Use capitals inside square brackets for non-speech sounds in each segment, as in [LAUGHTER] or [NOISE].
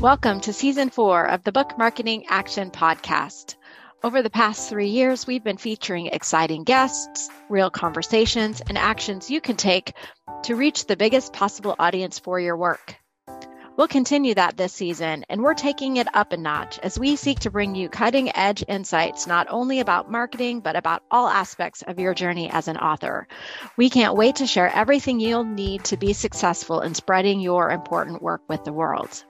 Welcome to season four of the Book Marketing Action Podcast. Over the past three years, we've been featuring exciting guests, real conversations, and actions you can take to reach the biggest possible audience for your work. We'll continue that this season, and we're taking it up a notch as we seek to bring you cutting edge insights not only about marketing, but about all aspects of your journey as an author. We can't wait to share everything you'll need to be successful in spreading your important work with the world.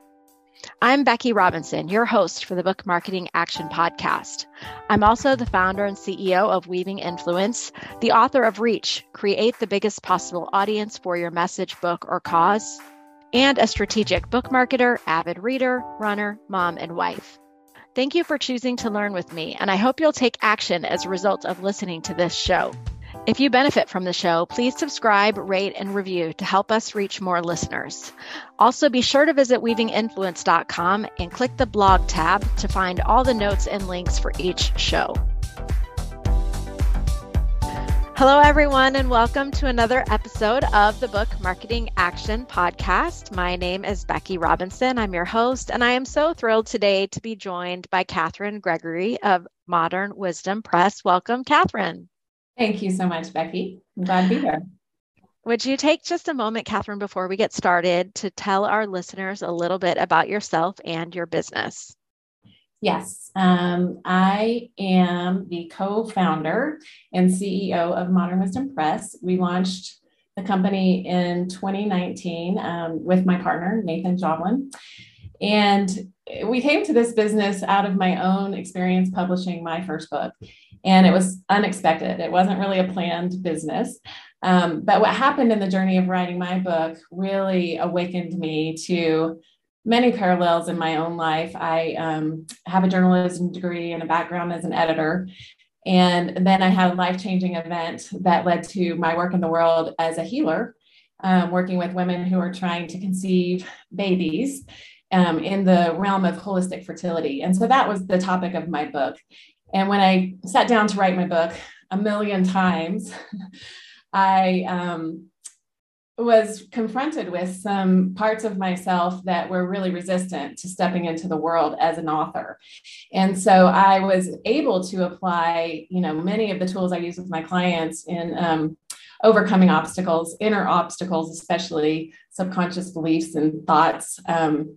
I'm Becky Robinson, your host for the Book Marketing Action Podcast. I'm also the founder and CEO of Weaving Influence, the author of Reach Create the Biggest Possible Audience for Your Message, Book, or Cause, and a strategic book marketer, avid reader, runner, mom, and wife. Thank you for choosing to learn with me, and I hope you'll take action as a result of listening to this show. If you benefit from the show, please subscribe, rate, and review to help us reach more listeners. Also, be sure to visit weavinginfluence.com and click the blog tab to find all the notes and links for each show. Hello, everyone, and welcome to another episode of the Book Marketing Action Podcast. My name is Becky Robinson. I'm your host, and I am so thrilled today to be joined by Catherine Gregory of Modern Wisdom Press. Welcome, Catherine. Thank you so much, Becky. I'm glad to be here. Would you take just a moment, Catherine, before we get started, to tell our listeners a little bit about yourself and your business? Yes, um, I am the co founder and CEO of Modern Wisdom Press. We launched the company in 2019 um, with my partner, Nathan Joblin. And we came to this business out of my own experience publishing my first book and it was unexpected. It wasn't really a planned business. Um, but what happened in the journey of writing my book really awakened me to many parallels in my own life. I um, have a journalism degree and a background as an editor. And then I had a life changing event that led to my work in the world as a healer, um, working with women who are trying to conceive babies. Um, in the realm of holistic fertility. And so that was the topic of my book. And when I sat down to write my book a million times, [LAUGHS] I um, was confronted with some parts of myself that were really resistant to stepping into the world as an author. And so I was able to apply, you know, many of the tools I use with my clients in um, overcoming obstacles, inner obstacles, especially subconscious beliefs and thoughts, um,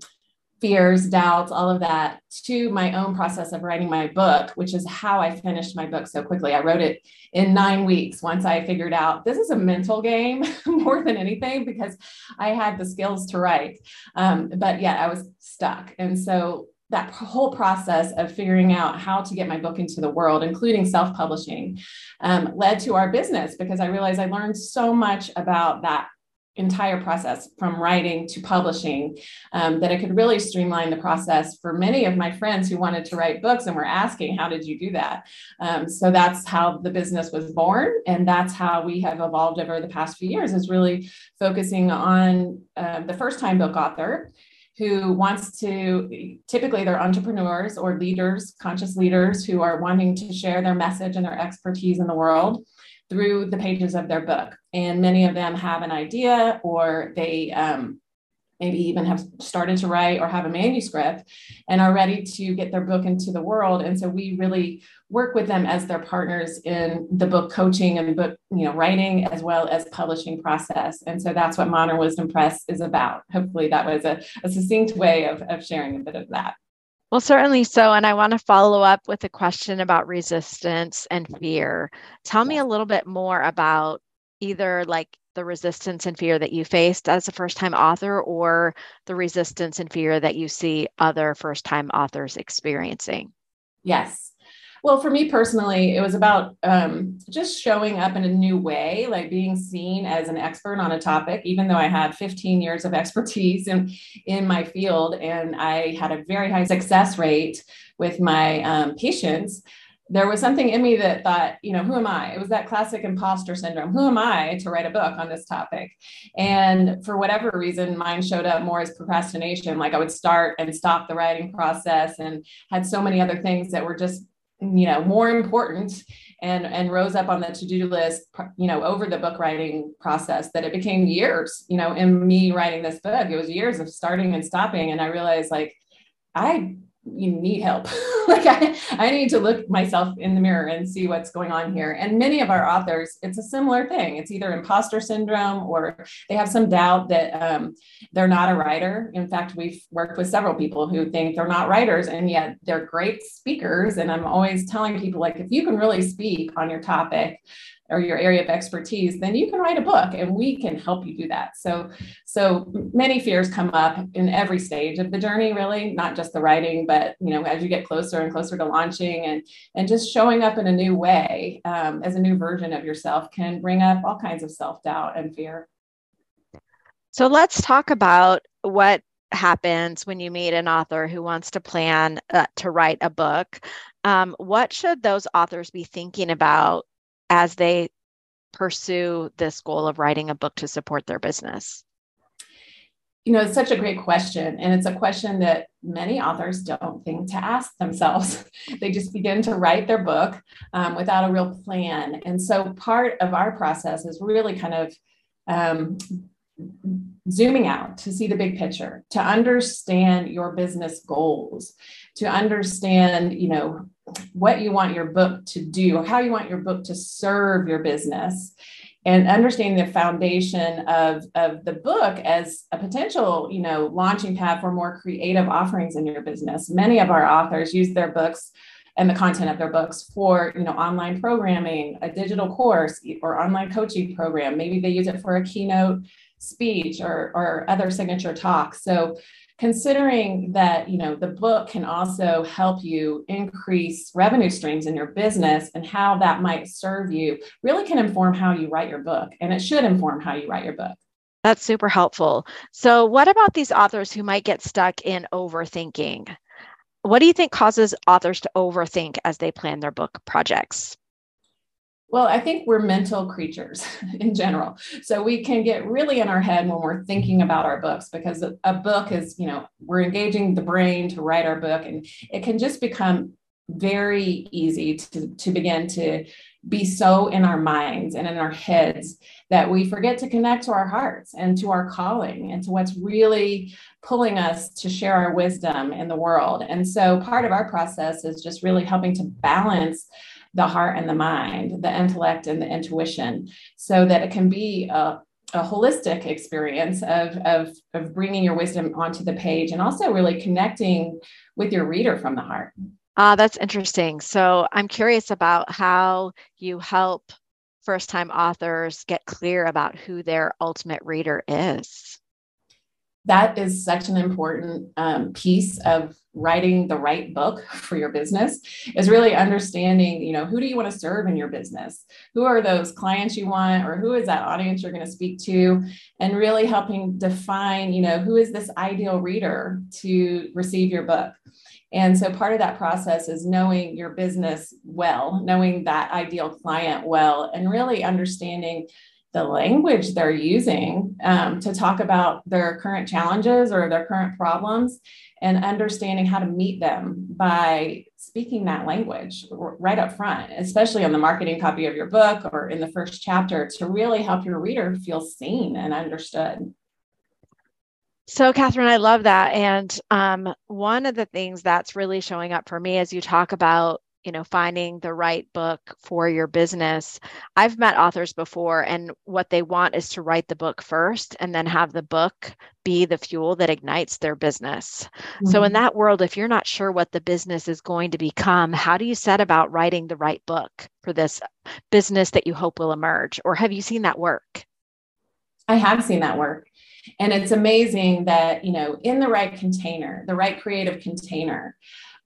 fears, doubts, all of that to my own process of writing my book, which is how I finished my book so quickly. I wrote it in nine weeks once I figured out this is a mental game [LAUGHS] more than anything because I had the skills to write. Um, but yeah, I was stuck. And so that whole process of figuring out how to get my book into the world, including self publishing, um, led to our business because I realized I learned so much about that entire process from writing to publishing um, that it could really streamline the process for many of my friends who wanted to write books and were asking how did you do that? Um, so that's how the business was born and that's how we have evolved over the past few years is really focusing on uh, the first time book author who wants to typically they're entrepreneurs or leaders conscious leaders who are wanting to share their message and their expertise in the world through the pages of their book. And many of them have an idea or they um, maybe even have started to write or have a manuscript and are ready to get their book into the world. And so we really work with them as their partners in the book coaching and book, you know, writing as well as publishing process. And so that's what Modern Wisdom Press is about. Hopefully that was a, a succinct way of, of sharing a bit of that. Well, certainly so. And I want to follow up with a question about resistance and fear. Tell me a little bit more about either like the resistance and fear that you faced as a first time author or the resistance and fear that you see other first time authors experiencing. Yes. Well, for me personally, it was about um, just showing up in a new way, like being seen as an expert on a topic, even though I had 15 years of [LAUGHS] expertise in, in my field and I had a very high success rate with my um, patients. There was something in me that thought, you know, who am I? It was that classic imposter syndrome. Who am I to write a book on this topic? And for whatever reason, mine showed up more as procrastination. Like I would start and stop the writing process and had so many other things that were just you know more important and and rose up on the to-do list you know over the book writing process that it became years you know in me writing this book it was years of starting and stopping and i realized like I you need help. [LAUGHS] [LAUGHS] like I, I need to look myself in the mirror and see what's going on here. And many of our authors, it's a similar thing. It's either imposter syndrome or they have some doubt that um, they're not a writer. In fact, we've worked with several people who think they're not writers and yet they're great speakers. And I'm always telling people like, if you can really speak on your topic, or your area of expertise, then you can write a book and we can help you do that. So, so many fears come up in every stage of the journey, really, not just the writing, but you know, as you get closer and closer to launching and and just showing up in a new way um, as a new version of yourself can bring up all kinds of self doubt and fear. So let's talk about what happens when you meet an author who wants to plan uh, to write a book. Um, what should those authors be thinking about as they pursue this goal of writing a book to support their business? You know, it's such a great question. And it's a question that many authors don't think to ask themselves. [LAUGHS] they just begin to write their book um, without a real plan. And so part of our process is really kind of um, zooming out to see the big picture to understand your business goals to understand you know what you want your book to do how you want your book to serve your business and understanding the foundation of, of the book as a potential you know launching pad for more creative offerings in your business many of our authors use their books and the content of their books for you know online programming a digital course or online coaching program maybe they use it for a keynote speech or, or other signature talks. So considering that you know the book can also help you increase revenue streams in your business and how that might serve you really can inform how you write your book and it should inform how you write your book. That's super helpful. So what about these authors who might get stuck in overthinking? What do you think causes authors to overthink as they plan their book projects well, I think we're mental creatures [LAUGHS] in general. So we can get really in our head when we're thinking about our books because a, book is, you know, we're engaging the brain to write our book and it can just become very easy to, to begin to be so in our minds and in our heads that we forget to connect to our hearts and to our calling and to what's really pulling us to share our wisdom in the world. And so part of our process is just really helping to balance the heart and the mind, the intellect and the intuition, so that it can be a, a holistic experience of, of, of bringing your wisdom onto the page and also really connecting with your reader from the heart. Uh, that's interesting. So I'm curious about how you help first time authors get clear about who their ultimate reader is that is such an important um, piece of writing the right book for your business is really understanding you know who do you want to serve in your business? Who are those clients you want or who is that audience you're going to speak to? And really helping define you know who is this ideal reader to receive your book? And so part of that process is knowing your business well knowing that ideal client well and really understanding the language they're using um, to talk about their current challenges or their current problems and understanding how to meet them by speaking that language right up front, especially on the marketing copy of your book or in the first chapter to really help your reader feel seen and understood. So, Catherine, I love that. And um, one of the things that's really showing up for me as you talk about you know finding the right book for your business i've met authors before and what they want is to write the book first and then have the book be the fuel that ignites their business mm-hmm. so in mm-hmm. that world if you're not sure what the business is going to become how do you set about writing the right book for this business that you hope will emerge or have you seen that work i have seen that work and it's amazing that you know in the right container the right creative container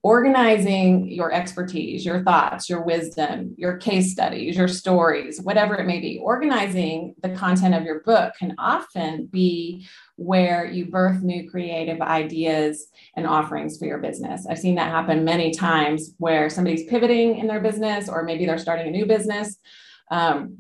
organizing your expertise, your thoughts, your wisdom, your case studies, your stories, whatever it may be, organizing the content of your book can often be where you birth new creative ideas and offerings for your business. I've seen that happen many times where somebody's pivoting in their business or maybe they're starting a new business. Um,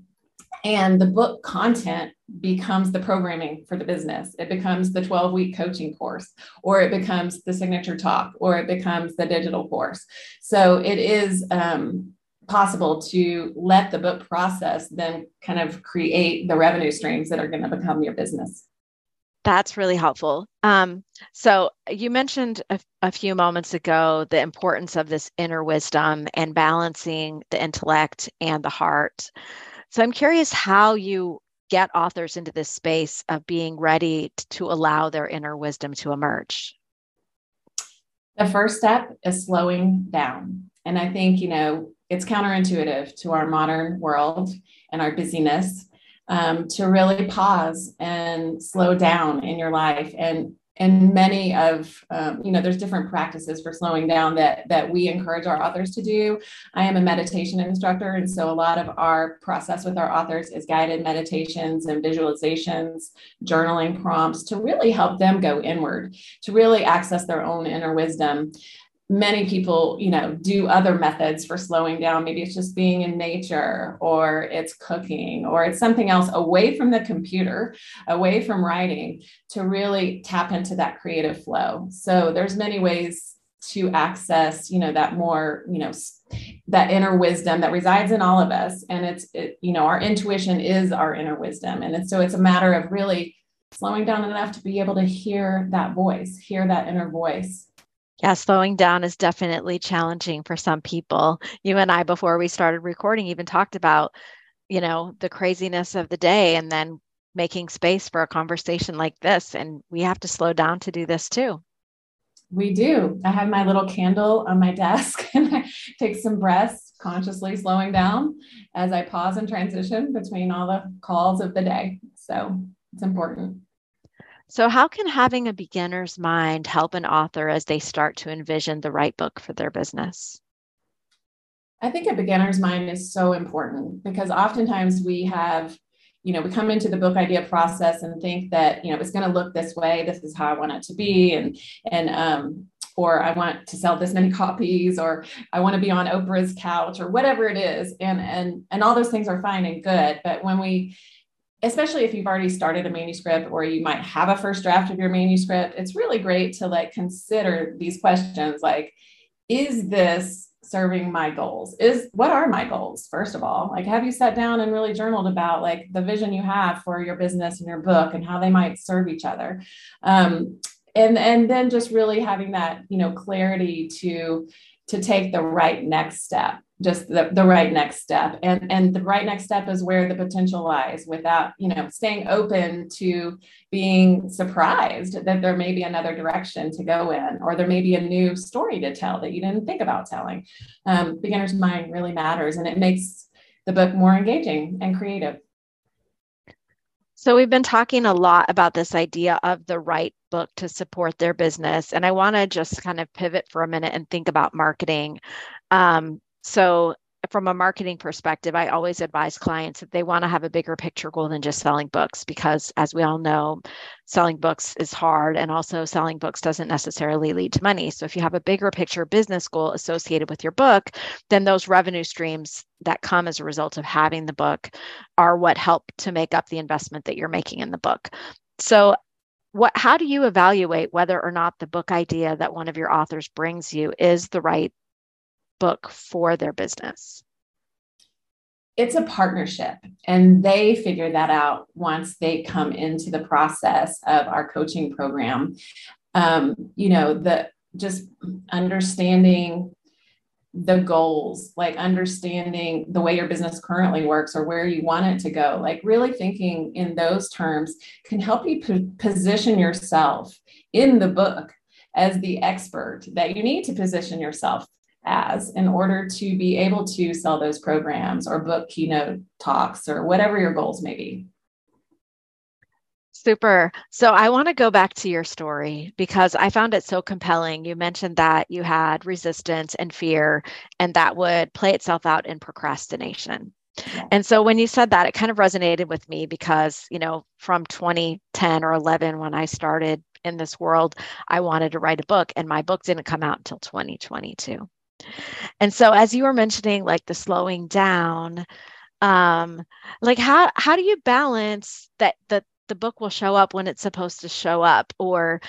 and the book content becomes the programming for the business. It becomes the 12 week coaching course, or it becomes the signature talk, or it becomes the digital course. So it is um, possible to let the book process then kind of create the revenue streams that are going to become your business. That's really helpful. Um, so you mentioned a, a, few moments ago the importance of this inner wisdom and balancing the intellect and the heart. So I'm curious how you get authors into this space of being ready to allow their inner wisdom to emerge. The first step is slowing down. And I think, you know, it's counterintuitive to our modern world and our busyness um, to really pause and slow down in your life and and many of um, you know there's different practices for slowing down that that we encourage our authors to do. I am a meditation instructor and so a lot of our process with our authors is guided meditations and visualizations journaling prompts to really help them go inward to really access their own inner wisdom many people you know do other methods for slowing down. Maybe it's just being in nature or it's cooking or it's something else away from the computer away from writing to really tap into that creative flow. So there's many ways to access you know that more you know that inner wisdom that resides in all of us. And it's it, you know our intuition is our inner wisdom. And it's, so it's a matter of really slowing down enough to be able to hear that voice hear that inner voice yeah, slowing down is definitely challenging for some people. You and I, before we started recording, even talked about, you know, the craziness of the day and then making space for a conversation like this. And we have to slow down to do this too. We do. I have my little candle on my [LAUGHS] desk and I take some breaths, consciously slowing down as I pause and transition between all the calls of the day. So it's important. So, how can having a beginner's mind help an author as they start to envision the right book for their business? I think a beginner's mind is so important because oftentimes we have, you know, we come into the book idea process and think that, you know, it's going to look this way. This is how I want it to be. And, and, um, or I want to sell this many [LAUGHS] copies, or I want to be on Oprah's couch, or whatever it is. And, and, and all those things are fine and good. But when we, especially if you've already started a manuscript or you might have a first draft of your manuscript it's really great to like consider these questions like is this serving my goals? Is what are my goals first of all? Like have you sat down and really journaled about like the vision you have for your business and your book and how they might serve each other? Um, and and then just really having that you know clarity to to take the right next step just the, the right next step. And and the right next step is where the potential lies without you know staying open to being surprised that there may be another direction to go in or there may be a new story to tell that you didn't think about telling. Um, beginner's mind really matters and it makes the book more engaging and creative. So we've been talking a lot about this idea of the right book to support their business and i want to just kind of pivot for a minute and think about marketing. Um, so, from a marketing perspective, I always advise clients that they want to have a bigger picture goal than just selling books because, as we all know, selling books is hard and also selling books doesn't necessarily lead to money. So, if you have a bigger picture business goal associated with your book, then those revenue streams that come as a result of having the book are what help to make up the investment that you're making in the book. So, what how do you evaluate whether or not the book idea that one of your authors brings you is the right book for their business? It's a partnership, and they figure that out once they come into the process of our coaching program. Um, you know, the just understanding the goals, like understanding the way your business currently works or where you want it to go, like really thinking in those terms can help you p- position yourself in the book as the expert that you need to position yourself as in order to be able to sell those programs or book keynote talks or whatever your goals may be. Super. So I want to go back to your story because I found it so compelling. You mentioned that you had resistance and fear, and that would play itself out in procrastination. And so when you said that, it kind of resonated with me because, you know, from 2010 or 11, when I started in this world, I wanted to write a book, and my book didn't come out until 2022. And so as you were mentioning like the slowing down, um like how how do you balance that that the book will show up when it's supposed to show up or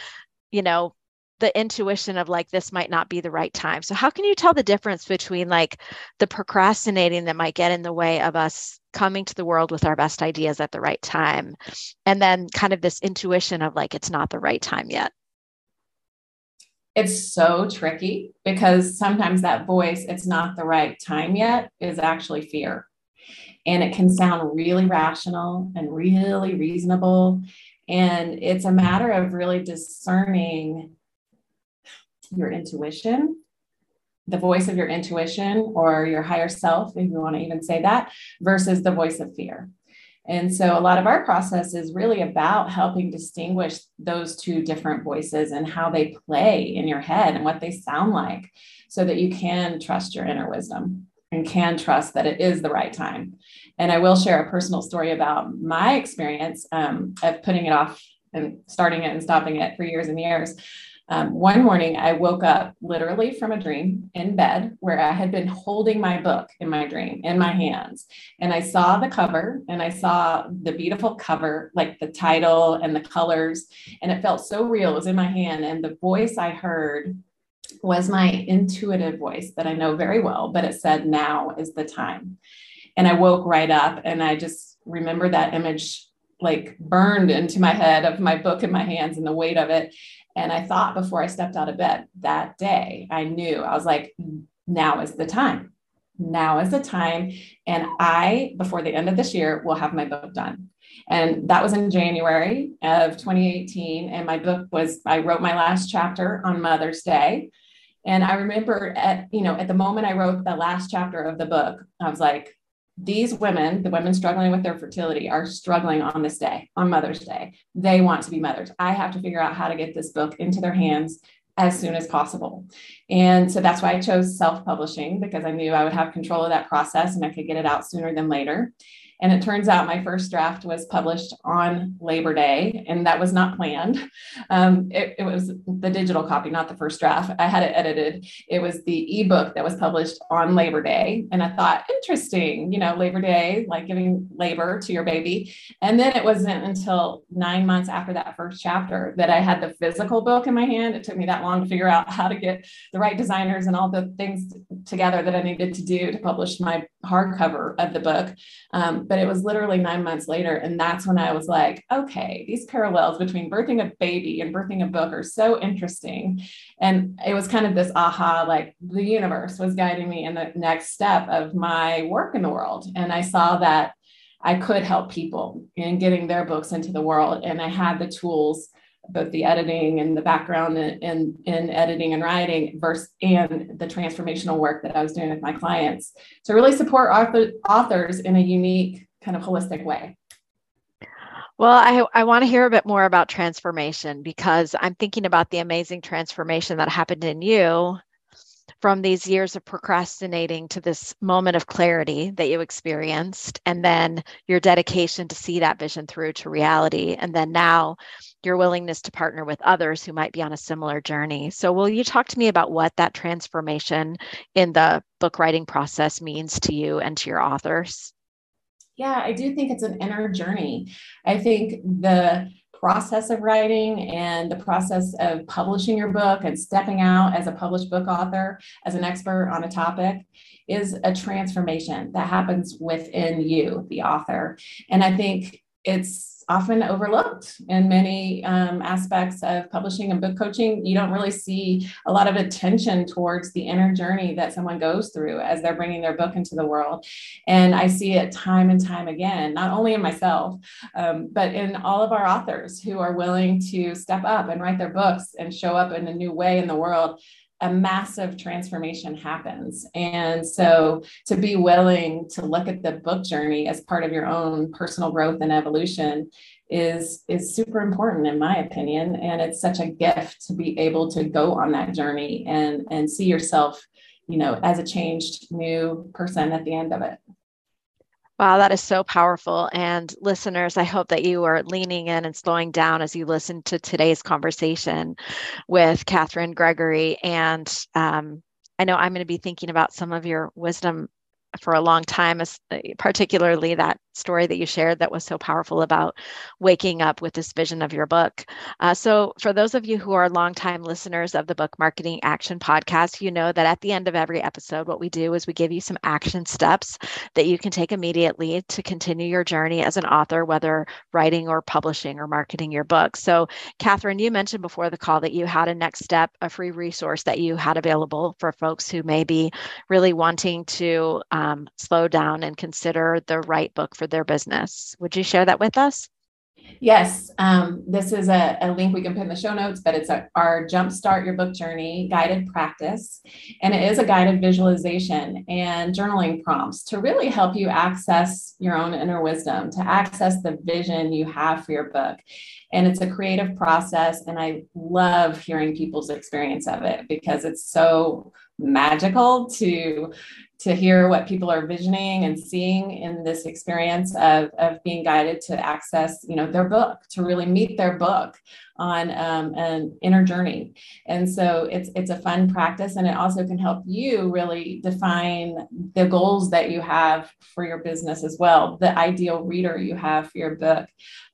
you know the intuition of like this might not be the right time. So how can you tell the difference between like the procrastinating that might get in the way of us coming to the world with our best ideas at the right time. And then kind of this intuition of like, it's not the right time yet. It's so tricky because sometimes that voice, it's not the right time yet, is actually fear. And it can sound really rational and really reasonable. And it's a matter of really discerning your intuition, the voice of your intuition or your higher self, if you want to even say that, versus the voice of fear. And so a lot of our process is really about helping distinguish those two different voices and how they play in your head and what they sound like so that you can trust your inner wisdom and can trust that it is the right time. And I will share a personal story about my experience um, of putting it off and starting it and stopping it for years and years. Um, one morning, I woke up literally from a dream in bed where I had been holding my book in my dream in my hands. And I saw the cover and I saw the beautiful cover, like the title and the colors. And it felt so real. It was in my hand. And the voice I heard was my intuitive voice that I know very well, but it said, Now is the time. And I woke right up and I just remember that image like burned into my head of my book in my hands and the weight of it. And I thought before I stepped out of bed that day, I knew I was like, now is the time. Now is the time. And I, before the end of this year, will have my book done. And that was in January of 2018. And my book was, I wrote my last chapter on Mother's Day. And I remember at, you know, at the moment I wrote the last chapter of the book, I was like, these women, the women struggling with their fertility, are struggling on this day, on Mother's Day. They want to be mothers. I have to figure out how to get this book into their hands as soon as possible. And so that's why I chose self publishing because I knew I would have control of that process and I could get it out sooner than later. And it turns out my first draft was published on Labor Day, and that was not planned. Um, it, it, was the digital copy, not the first draft. I had it edited. It was the ebook that was published on Labor Day. And I thought, interesting, you know, Labor Day, like giving labor to your baby. And then it wasn't until nine months after that first chapter that I had the physical book in my hand. It took me that long to figure out how to get the right designers and all the things together that I needed to do to publish my hardcover of the book. Um, but it was literally nine months later. And that's when I was like, okay, these parallels between birthing a baby and birthing a book are so interesting. And it was kind of this aha, like the universe was guiding me in the next step of my work in the world. And I saw that I could help people in getting their books into the world. And I had the tools both the editing and the background in, in, in, editing and writing versus and the transformational work that I was doing with my clients to really support author, authors in a unique kind of holistic way. Well, I, I want to hear a bit more about transformation because I'm thinking about the amazing transformation that happened in you from these years of procrastinating to this moment of clarity that you experienced, and then your dedication to see that vision through to reality. And then now your willingness to partner with others who might be on a similar journey. So, will you talk to me about what that transformation in the book writing process means to you and to your authors? Yeah, I do think it's an inner journey. I think the process of writing and the process of publishing your book and stepping out as a published book author, as an expert on a topic, is a transformation that happens within you, the author. And I think it's often overlooked in many um, aspects of publishing and book coaching. You don't really see a lot of attention towards the inner journey that someone goes through as they're bringing their book into the world. And I see it time and time again, not only in myself, um, but in all of our authors who are willing to step up and write their books and show up in a new way in the world a massive transformation happens. And so to be willing to look at the book journey as part of your own personal growth and evolution is is super important in my opinion and it's such a gift to be able to go on that journey and and see yourself you know as a changed new person at the end of it Wow, that is so powerful. And listeners, I hope that you are leaning in and slowing down as you listen to today's conversation with Catherine Gregory. And um, I know I'm going to be thinking about some of your wisdom for a long time, particularly that story that you shared that was so powerful about waking up with this vision of your book. Uh, so, for those of you who are longtime listeners of the Book Marketing Action Podcast, you know that at the end of every episode, what we do is we give you some action steps that you can take immediately to continue your journey as an author, whether writing or publishing or marketing your book. So, Catherine, you mentioned before the call that you had a next step, a free resource that you had available for folks who may be really wanting to um, slow down and consider the right book for their business. Would you share that with us? Yes, um, this is a, a, link we can put in the show notes, but it's a, our Jumpstart Your Book Journey guided practice. And it is a guided visualization and journaling prompts to really help you access your own inner wisdom, to access the vision you have for your book. And it's a creative process. And I love hearing people's experience of it because it's so magical to to hear what people are visioning and seeing in this experience of, of being guided to access you know their book to really meet their book on um, an inner journey. And so it's it's a fun practice and it also can help you really define the goals that you have for your business as well the ideal reader you have for your book.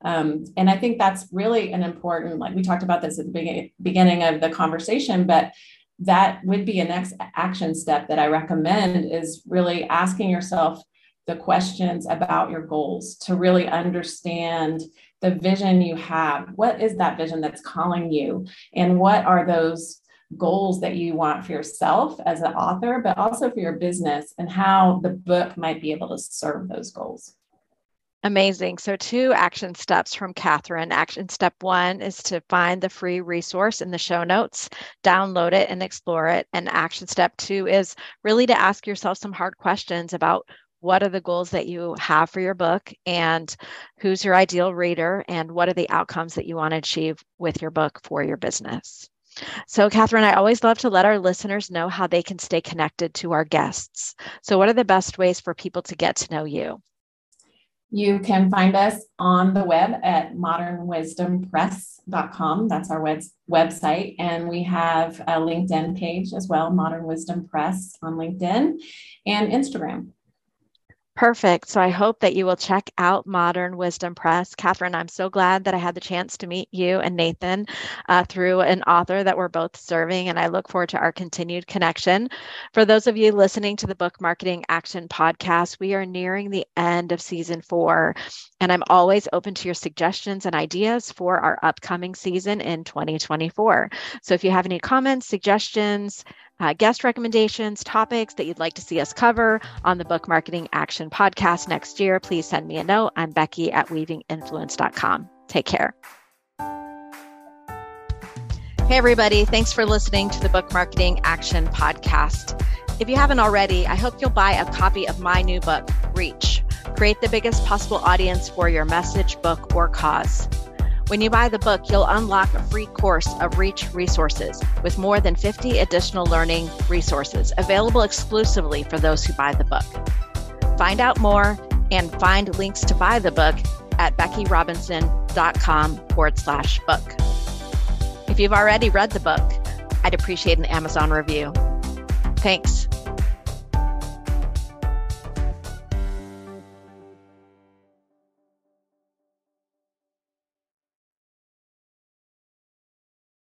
Um, and i think that's really an important like we talked about this at the beginning beginning of the conversation but that would be a next action step that I recommend is really asking yourself the questions about your goals to really understand the vision you have. What is that vision that's calling you? And what are those goals that you want for yourself as an author, but also for your business, and how the book might be able to serve those goals? Amazing. So, two action steps from Catherine. Action step one is to find the free resource in the show notes, download it, and explore it. And action step two is really to ask yourself some hard questions about what are the goals that you have for your book and who's your ideal reader and what are the outcomes that you want to achieve with your book for your business. So, Catherine, I always love to let our listeners know how they can stay connected to our guests. So, what are the best ways for people to get to know you? You can find us on the web at modernwisdompress.com. That's our web- website. And we have a LinkedIn page as well, Modern Wisdom Press on LinkedIn and Instagram. Perfect. So I hope that you will check out Modern Wisdom Press. Catherine, I'm so glad that I had the chance to meet you and Nathan uh, through an author that we're both serving, and I look forward to our continued connection. For those of you listening to the Book Marketing Action podcast, we are nearing the end of season four, and I'm always open to your suggestions and ideas for our upcoming season in 2024. So if you have any comments, suggestions, uh, guest recommendations, topics that you'd like to see us cover on the Book Marketing Action podcast next year, please send me a note. I'm Becky at weavinginfluence.com. Take care. Hey, everybody. Thanks for listening to the Book Marketing Action podcast. If you haven't already, I hope you'll buy a copy of my new book, Reach Create the Biggest Possible Audience for Your Message, Book, or Cause. When you buy the book, you'll unlock a free course of Reach resources with more than 50 additional learning resources available exclusively for those who buy the book. Find out more and find links to buy the book at beckyrobinson.com forward slash book. If you've already read the book, I'd appreciate an Amazon review. Thanks.